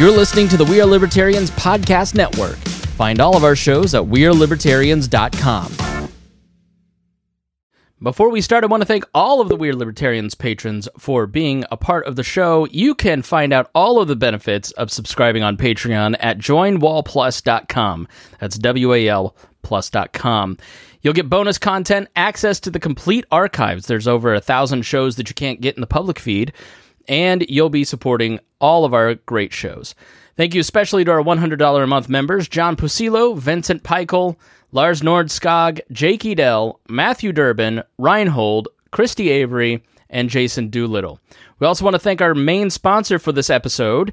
You're listening to the We Are Libertarians Podcast Network. Find all of our shows at WeareLibertarians.com. Before we start, I want to thank all of the We Are Libertarians patrons for being a part of the show. You can find out all of the benefits of subscribing on Patreon at joinwalplus.com. That's W A L plus.com. You'll get bonus content, access to the complete archives. There's over a thousand shows that you can't get in the public feed and you'll be supporting all of our great shows. Thank you especially to our $100 a month members John Pusilo, Vincent Peichel, Lars Nordskog, Jake Edel, Matthew Durbin, Reinhold, Christy Avery, and Jason Doolittle. We also want to thank our main sponsor for this episode.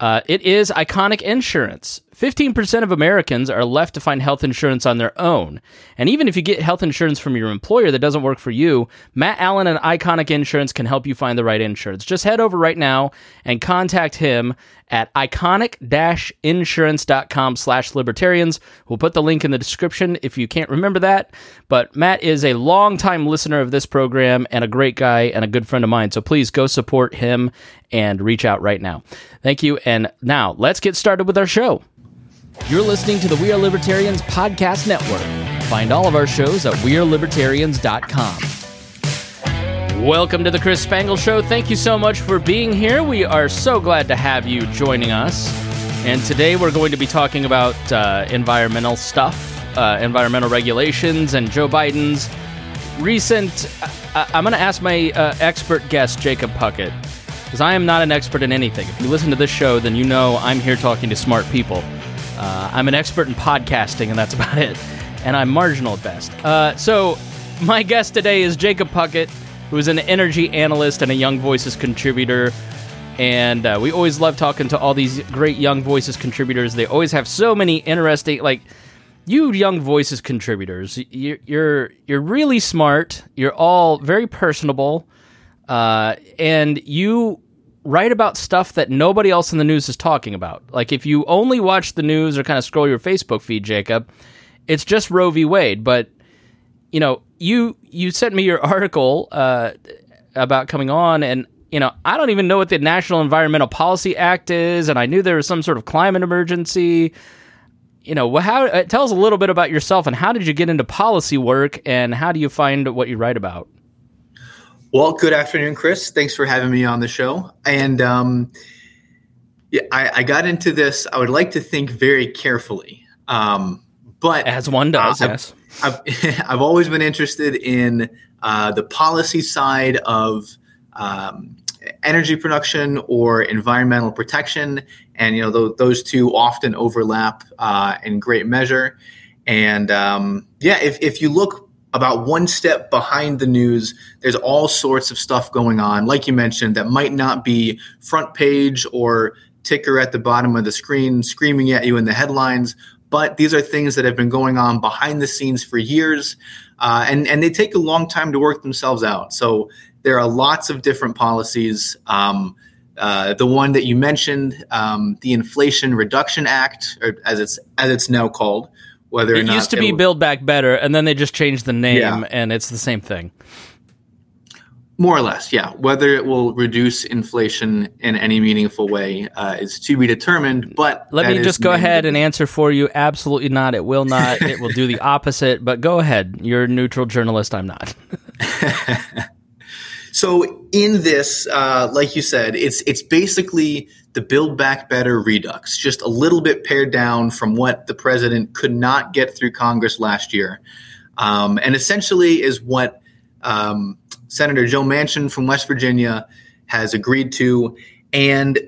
Uh, it is Iconic Insurance. 15% of Americans are left to find health insurance on their own. And even if you get health insurance from your employer that doesn't work for you, Matt Allen and Iconic Insurance can help you find the right insurance. Just head over right now and contact him at iconic-insurance.com slash libertarians. We'll put the link in the description if you can't remember that. But Matt is a longtime listener of this program and a great guy and a good friend of mine. So please go support him and reach out right now. Thank you. And now let's get started with our show. You're listening to the We Are Libertarians Podcast Network. Find all of our shows at WeareLibertarians.com. Welcome to the Chris Spangle Show. Thank you so much for being here. We are so glad to have you joining us. And today we're going to be talking about uh, environmental stuff, uh, environmental regulations, and Joe Biden's recent. Uh, I'm going to ask my uh, expert guest, Jacob Puckett, because I am not an expert in anything. If you listen to this show, then you know I'm here talking to smart people. Uh, I'm an expert in podcasting, and that's about it. And I'm marginal at best. Uh, so, my guest today is Jacob Puckett, who is an energy analyst and a Young Voices contributor. And uh, we always love talking to all these great Young Voices contributors. They always have so many interesting, like, you Young Voices contributors. You're you're, you're really smart. You're all very personable, uh, and you write about stuff that nobody else in the news is talking about. Like if you only watch the news or kind of scroll your Facebook feed, Jacob, it's just Roe v. Wade. But you know, you you sent me your article uh, about coming on, and you know, I don't even know what the National Environmental Policy Act is, and I knew there was some sort of climate emergency. You know, how uh, tell us a little bit about yourself and how did you get into policy work, and how do you find what you write about? Well, good afternoon, Chris. Thanks for having me on the show. And um, yeah, I, I, got into this. I would like to think very carefully, um, but as one does, uh, yes. I've, I've, I've, always been interested in uh, the policy side of um, energy production or environmental protection, and you know th- those two often overlap uh, in great measure. And um, yeah, if if you look about one step behind the news. There's all sorts of stuff going on, like you mentioned, that might not be front page or ticker at the bottom of the screen screaming at you in the headlines. But these are things that have been going on behind the scenes for years, uh, and and they take a long time to work themselves out. So there are lots of different policies. Um, uh, the one that you mentioned, um, the Inflation Reduction Act, or as it's as it's now called, whether it used to be Build Back Better, and then they just changed the name, yeah. and it's the same thing. More or less, yeah. Whether it will reduce inflation in any meaningful way uh, is to be determined. But let me just go ahead and answer for you. Absolutely not. It will not. it will do the opposite. But go ahead. You're a neutral journalist. I'm not. so in this, uh, like you said, it's it's basically the Build Back Better Redux, just a little bit pared down from what the president could not get through Congress last year. Um, and essentially is what um, Senator Joe Manchin from West Virginia has agreed to. And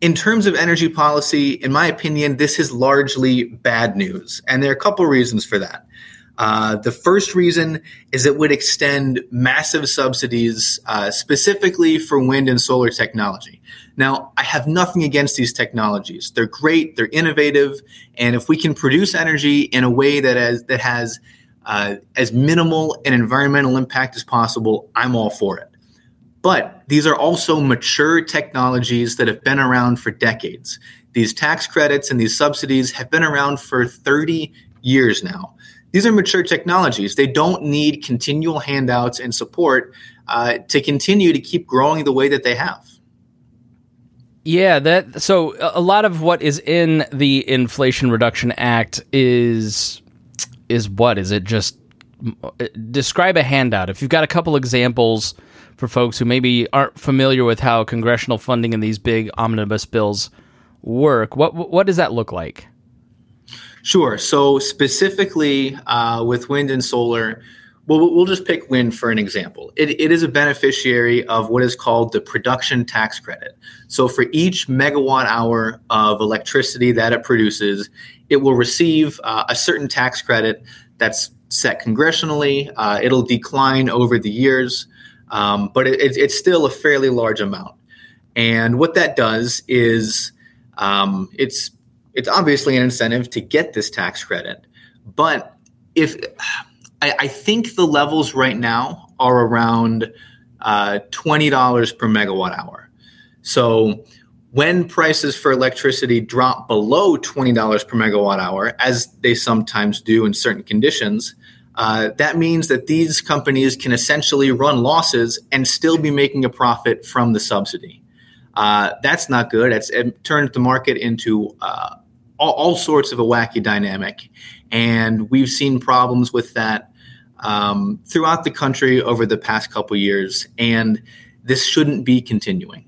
in terms of energy policy, in my opinion, this is largely bad news. And there are a couple reasons for that. Uh, the first reason is it would extend massive subsidies uh, specifically for wind and solar technology. Now, I have nothing against these technologies. They're great, they're innovative, and if we can produce energy in a way that has, that has uh, as minimal an environmental impact as possible, I'm all for it. But these are also mature technologies that have been around for decades. These tax credits and these subsidies have been around for 30 years now. These are mature technologies. They don't need continual handouts and support uh, to continue to keep growing the way that they have. Yeah, that so a lot of what is in the Inflation Reduction Act is is what is it just describe a handout. If you've got a couple examples for folks who maybe aren't familiar with how congressional funding in these big omnibus bills work, what what does that look like? Sure. So specifically uh, with wind and solar, well, we'll just pick wind for an example. It, it is a beneficiary of what is called the production tax credit. So for each megawatt hour of electricity that it produces, it will receive uh, a certain tax credit that's set congressionally. Uh, it'll decline over the years, um, but it, it's still a fairly large amount. And what that does is um, it's it's obviously an incentive to get this tax credit. But if I, I think the levels right now are around uh, twenty dollars per megawatt hour. So when prices for electricity drop below $20 per megawatt hour, as they sometimes do in certain conditions, uh, that means that these companies can essentially run losses and still be making a profit from the subsidy. Uh, that's not good. It's, it turned the market into uh, all, all, sorts of a wacky dynamic. And we've seen problems with that um, throughout the country over the past couple years. And this shouldn't be continuing.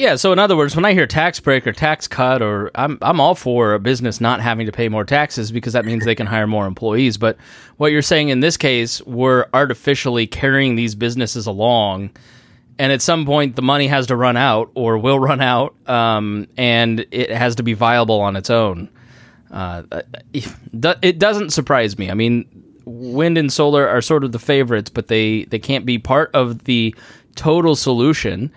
Yeah, so in other words, when I hear tax break or tax cut, or I'm I'm all for a business not having to pay more taxes because that means they can hire more employees. But what you're saying in this case, we're artificially carrying these businesses along, and at some point the money has to run out or will run out, um, and it has to be viable on its own. Uh, it doesn't surprise me. I mean, wind and solar are sort of the favorites, but they they can't be part of the total solution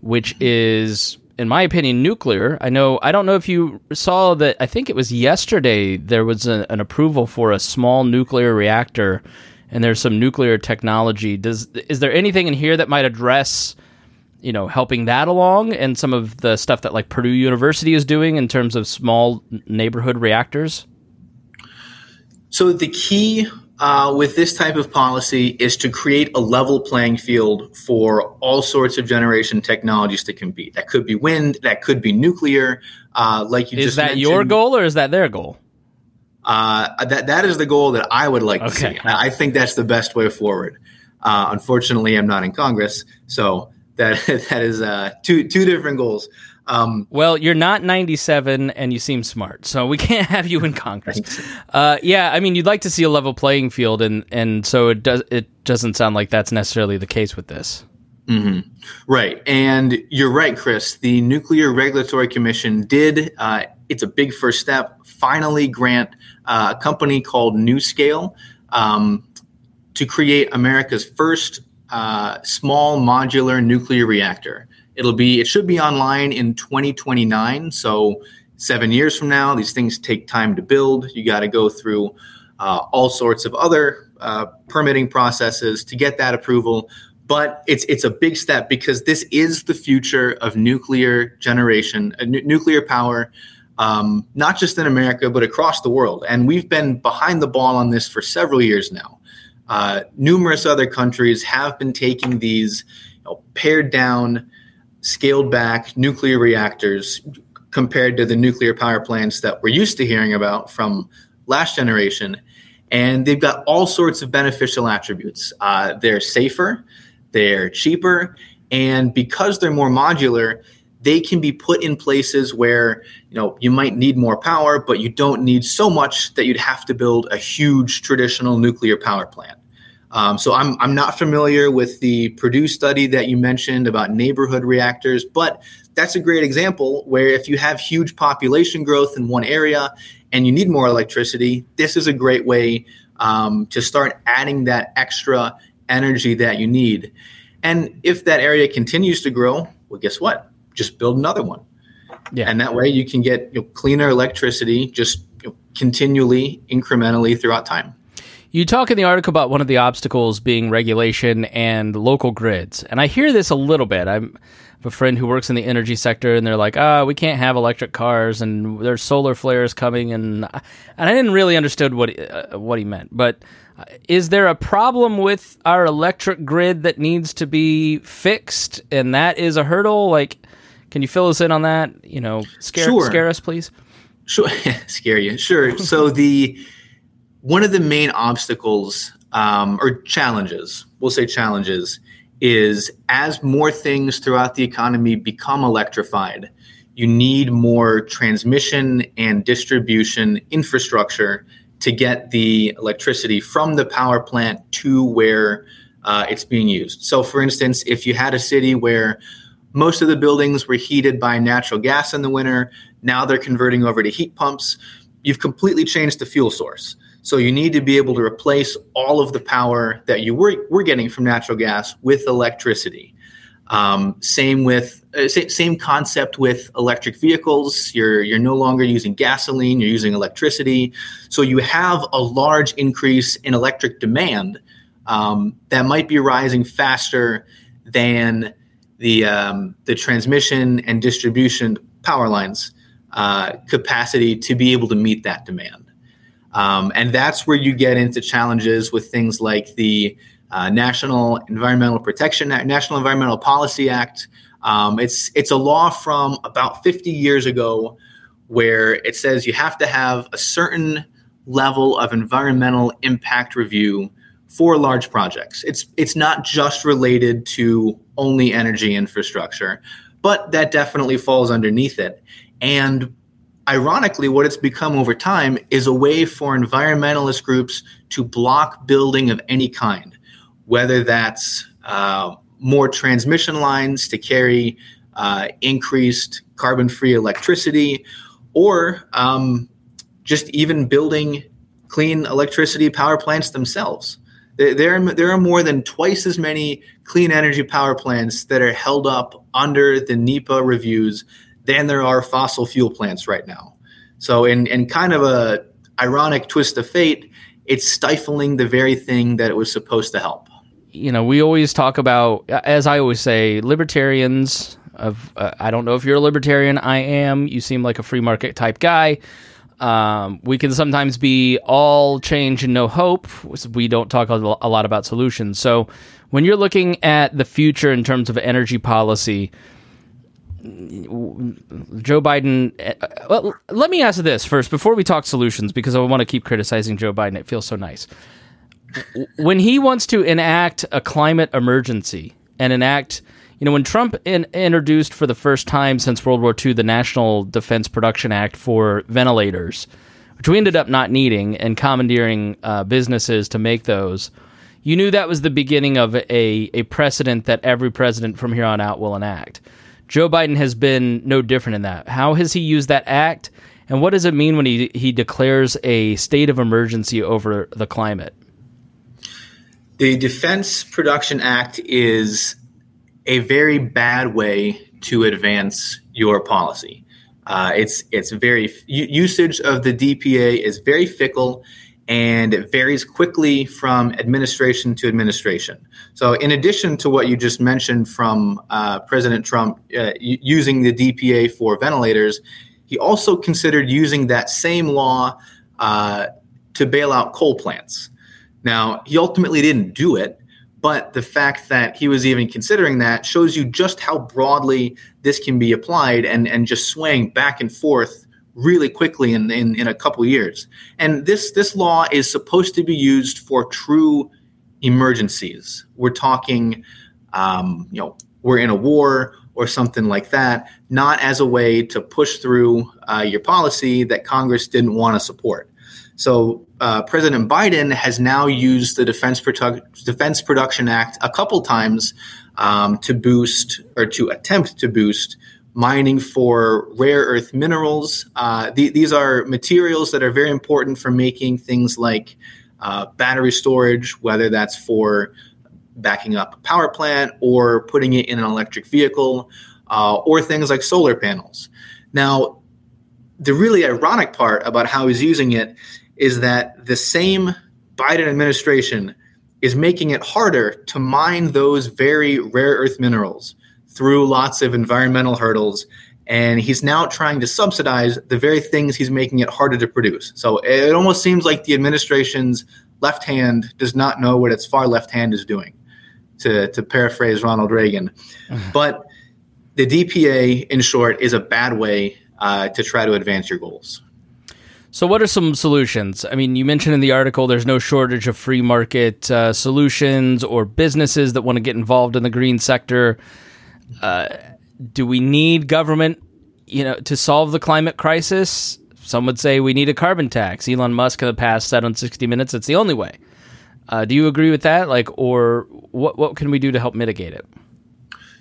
which is in my opinion, nuclear. I know. I don't know if you saw that. I think it was yesterday. There was a, an approval for a small nuclear reactor, and there's some nuclear technology. Does is there anything in here that might address, you know, helping that along, and some of the stuff that like Purdue University is doing in terms of small neighborhood reactors? So the key uh, with this type of policy is to create a level playing field for all sorts of generation technologies to compete. That could be wind, that could be nuclear. Uh, like you is just that mentioned. your goal or is that their goal? Uh, that that is the goal that I would like okay. to see. I think that's the best way forward. Uh, unfortunately, I'm not in Congress, so that that is uh, two two different goals. Um, well, you're not 97 and you seem smart, so we can't have you in Congress. Uh, yeah, I mean, you'd like to see a level playing field, and and so it does. It doesn't sound like that's necessarily the case with this. Mm-hmm. Right, and you're right, Chris. The Nuclear Regulatory Commission did. Uh, it's a big first step. Finally, grant uh, a company called NuScale um, to create America's first uh, small modular nuclear reactor. It'll be it should be online in 2029. So seven years from now, these things take time to build. You got to go through uh, all sorts of other uh, permitting processes to get that approval. But it's it's a big step because this is the future of nuclear generation, uh, n- nuclear power. Um, not just in America, but across the world. And we've been behind the ball on this for several years now. Uh, numerous other countries have been taking these you know, pared down scaled back nuclear reactors compared to the nuclear power plants that we're used to hearing about from last generation. And they've got all sorts of beneficial attributes. Uh, they're safer, they're cheaper, and because they're more modular, they can be put in places where you know you might need more power, but you don't need so much that you'd have to build a huge traditional nuclear power plant. Um, so I'm, I'm not familiar with the Purdue study that you mentioned about neighborhood reactors, but that's a great example where if you have huge population growth in one area and you need more electricity, this is a great way um, to start adding that extra energy that you need. And if that area continues to grow, well, guess what? Just build another one. Yeah. And that way you can get you know, cleaner electricity just you know, continually, incrementally throughout time. You talk in the article about one of the obstacles being regulation and local grids. And I hear this a little bit. I'm a friend who works in the energy sector and they're like, "Ah, oh, we can't have electric cars and there's solar flares coming." And and I didn't really understood what uh, what he meant. But uh, is there a problem with our electric grid that needs to be fixed and that is a hurdle like Can you fill us in on that? You know, scare sure. scare us, please. Sure, scare you. Sure. so the one of the main obstacles um, or challenges, we'll say challenges, is as more things throughout the economy become electrified, you need more transmission and distribution infrastructure to get the electricity from the power plant to where uh, it's being used. So, for instance, if you had a city where most of the buildings were heated by natural gas in the winter, now they're converting over to heat pumps, you've completely changed the fuel source. So you need to be able to replace all of the power that you were, were getting from natural gas with electricity. Um, same with uh, same concept with electric vehicles. You're you're no longer using gasoline. You're using electricity. So you have a large increase in electric demand um, that might be rising faster than the um, the transmission and distribution power lines uh, capacity to be able to meet that demand. Um, and that's where you get into challenges with things like the uh, National Environmental Protection Act, National Environmental Policy Act. Um, it's it's a law from about 50 years ago where it says you have to have a certain level of environmental impact review for large projects. It's it's not just related to only energy infrastructure, but that definitely falls underneath it. And ironically, what it's become over time is a way for environmentalist groups to block building of any kind, whether that's uh, more transmission lines to carry uh, increased carbon free electricity, or um, just even building clean electricity power plants themselves. There, there are more than twice as many clean energy power plants that are held up under the NEPA reviews than there are fossil fuel plants right now. So, in, in kind of a ironic twist of fate, it's stifling the very thing that it was supposed to help. You know, we always talk about, as I always say, libertarians. Of uh, I don't know if you're a libertarian. I am. You seem like a free market type guy. Um, we can sometimes be all change and no hope. We don't talk a lot about solutions. So, when you're looking at the future in terms of energy policy, Joe Biden. Uh, well, let me ask this first before we talk solutions because I want to keep criticizing Joe Biden. It feels so nice. When he wants to enact a climate emergency and enact, you know, when Trump in, introduced for the first time since World War II the National Defense Production Act for ventilators, which we ended up not needing and commandeering uh, businesses to make those, you knew that was the beginning of a, a precedent that every president from here on out will enact. Joe Biden has been no different in that. How has he used that act, and what does it mean when he, he declares a state of emergency over the climate? The Defense Production Act is a very bad way to advance your policy. Uh, it's it's very usage of the DPA is very fickle and it varies quickly from administration to administration. So, in addition to what you just mentioned from uh, President Trump uh, using the DPA for ventilators, he also considered using that same law uh, to bail out coal plants. Now, he ultimately didn't do it, but the fact that he was even considering that shows you just how broadly this can be applied and, and just swaying back and forth really quickly in, in, in a couple years. And this, this law is supposed to be used for true emergencies. We're talking, um, you know, we're in a war or something like that, not as a way to push through uh, your policy that Congress didn't want to support. So uh, President Biden has now used the Defense, Produ- Defense Production Act a couple times um, to boost or to attempt to boost mining for rare earth minerals. Uh, th- these are materials that are very important for making things like uh, battery storage, whether that's for backing up a power plant or putting it in an electric vehicle, uh, or things like solar panels. Now, the really ironic part about how he's using it is that the same Biden administration is making it harder to mine those very rare earth minerals through lots of environmental hurdles. And he's now trying to subsidize the very things he's making it harder to produce. So it almost seems like the administration's left hand does not know what its far left hand is doing, to, to paraphrase Ronald Reagan. But the DPA, in short, is a bad way uh, to try to advance your goals. So, what are some solutions? I mean, you mentioned in the article there's no shortage of free market uh, solutions or businesses that want to get involved in the green sector. Uh, do we need government, you know, to solve the climate crisis? Some would say we need a carbon tax. Elon Musk in the past said on 60 Minutes it's the only way. Uh, do you agree with that? Like, or what what can we do to help mitigate it?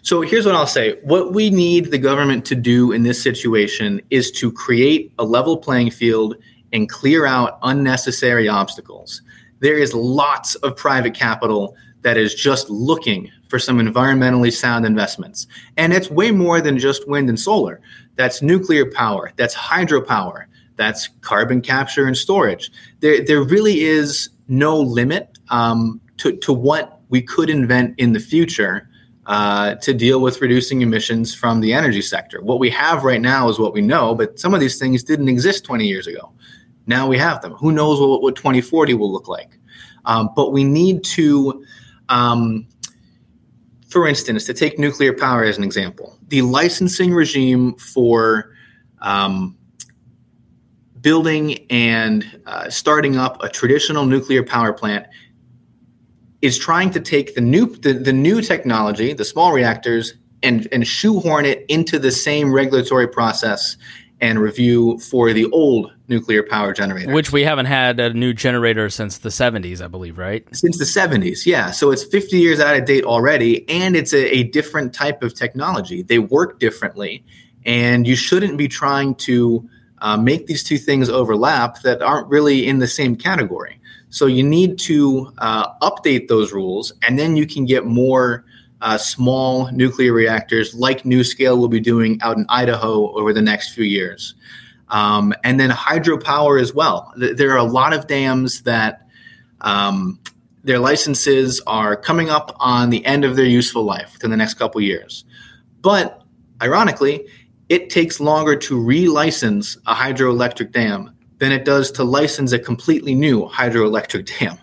So here's what I'll say. What we need the government to do in this situation is to create a level playing field and clear out unnecessary obstacles. There is lots of private capital that is just looking for some environmentally sound investments. And it's way more than just wind and solar. That's nuclear power, that's hydropower, that's carbon capture and storage. There, there really is no limit um, to, to what we could invent in the future uh, to deal with reducing emissions from the energy sector. What we have right now is what we know, but some of these things didn't exist 20 years ago. Now we have them. Who knows what, what 2040 will look like? Um, but we need to, um, for instance, to take nuclear power as an example, the licensing regime for um, building and uh, starting up a traditional nuclear power plant is trying to take the new the, the new technology, the small reactors, and and shoehorn it into the same regulatory process and review for the old nuclear power generator. Which we haven't had a new generator since the 70s, I believe, right? Since the 70s, yeah. So it's 50 years out of date already, and it's a, a different type of technology. They work differently, and you shouldn't be trying to uh, make these two things overlap that aren't really in the same category. So you need to uh, update those rules, and then you can get more uh, small nuclear reactors like NuScale will be doing out in Idaho over the next few years. Um, and then hydropower as well. There are a lot of dams that um, their licenses are coming up on the end of their useful life within the next couple years. But ironically, it takes longer to relicense a hydroelectric dam than it does to license a completely new hydroelectric dam.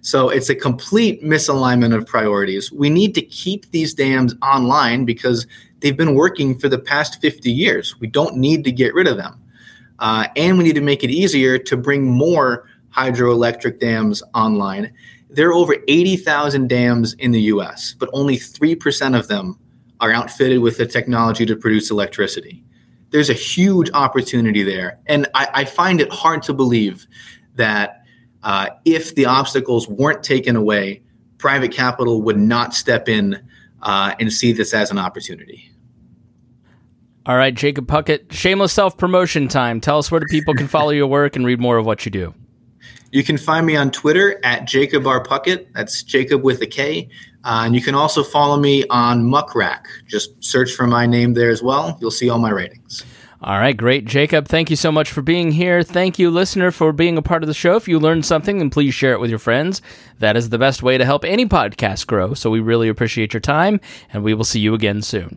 So it's a complete misalignment of priorities. We need to keep these dams online because they've been working for the past 50 years. We don't need to get rid of them. Uh, and we need to make it easier to bring more hydroelectric dams online. There are over 80,000 dams in the US, but only 3% of them are outfitted with the technology to produce electricity there's a huge opportunity there. And I, I find it hard to believe that uh, if the obstacles weren't taken away, private capital would not step in uh, and see this as an opportunity. All right, Jacob Puckett, shameless self promotion time. Tell us where the people can follow your work and read more of what you do. You can find me on Twitter at Jacob R. Puckett. That's Jacob with a K. Uh, and you can also follow me on Muckrack. Just search for my name there as well. You'll see all my ratings. All right, great. Jacob, thank you so much for being here. Thank you, listener, for being a part of the show. If you learned something, then please share it with your friends. That is the best way to help any podcast grow. So we really appreciate your time, and we will see you again soon.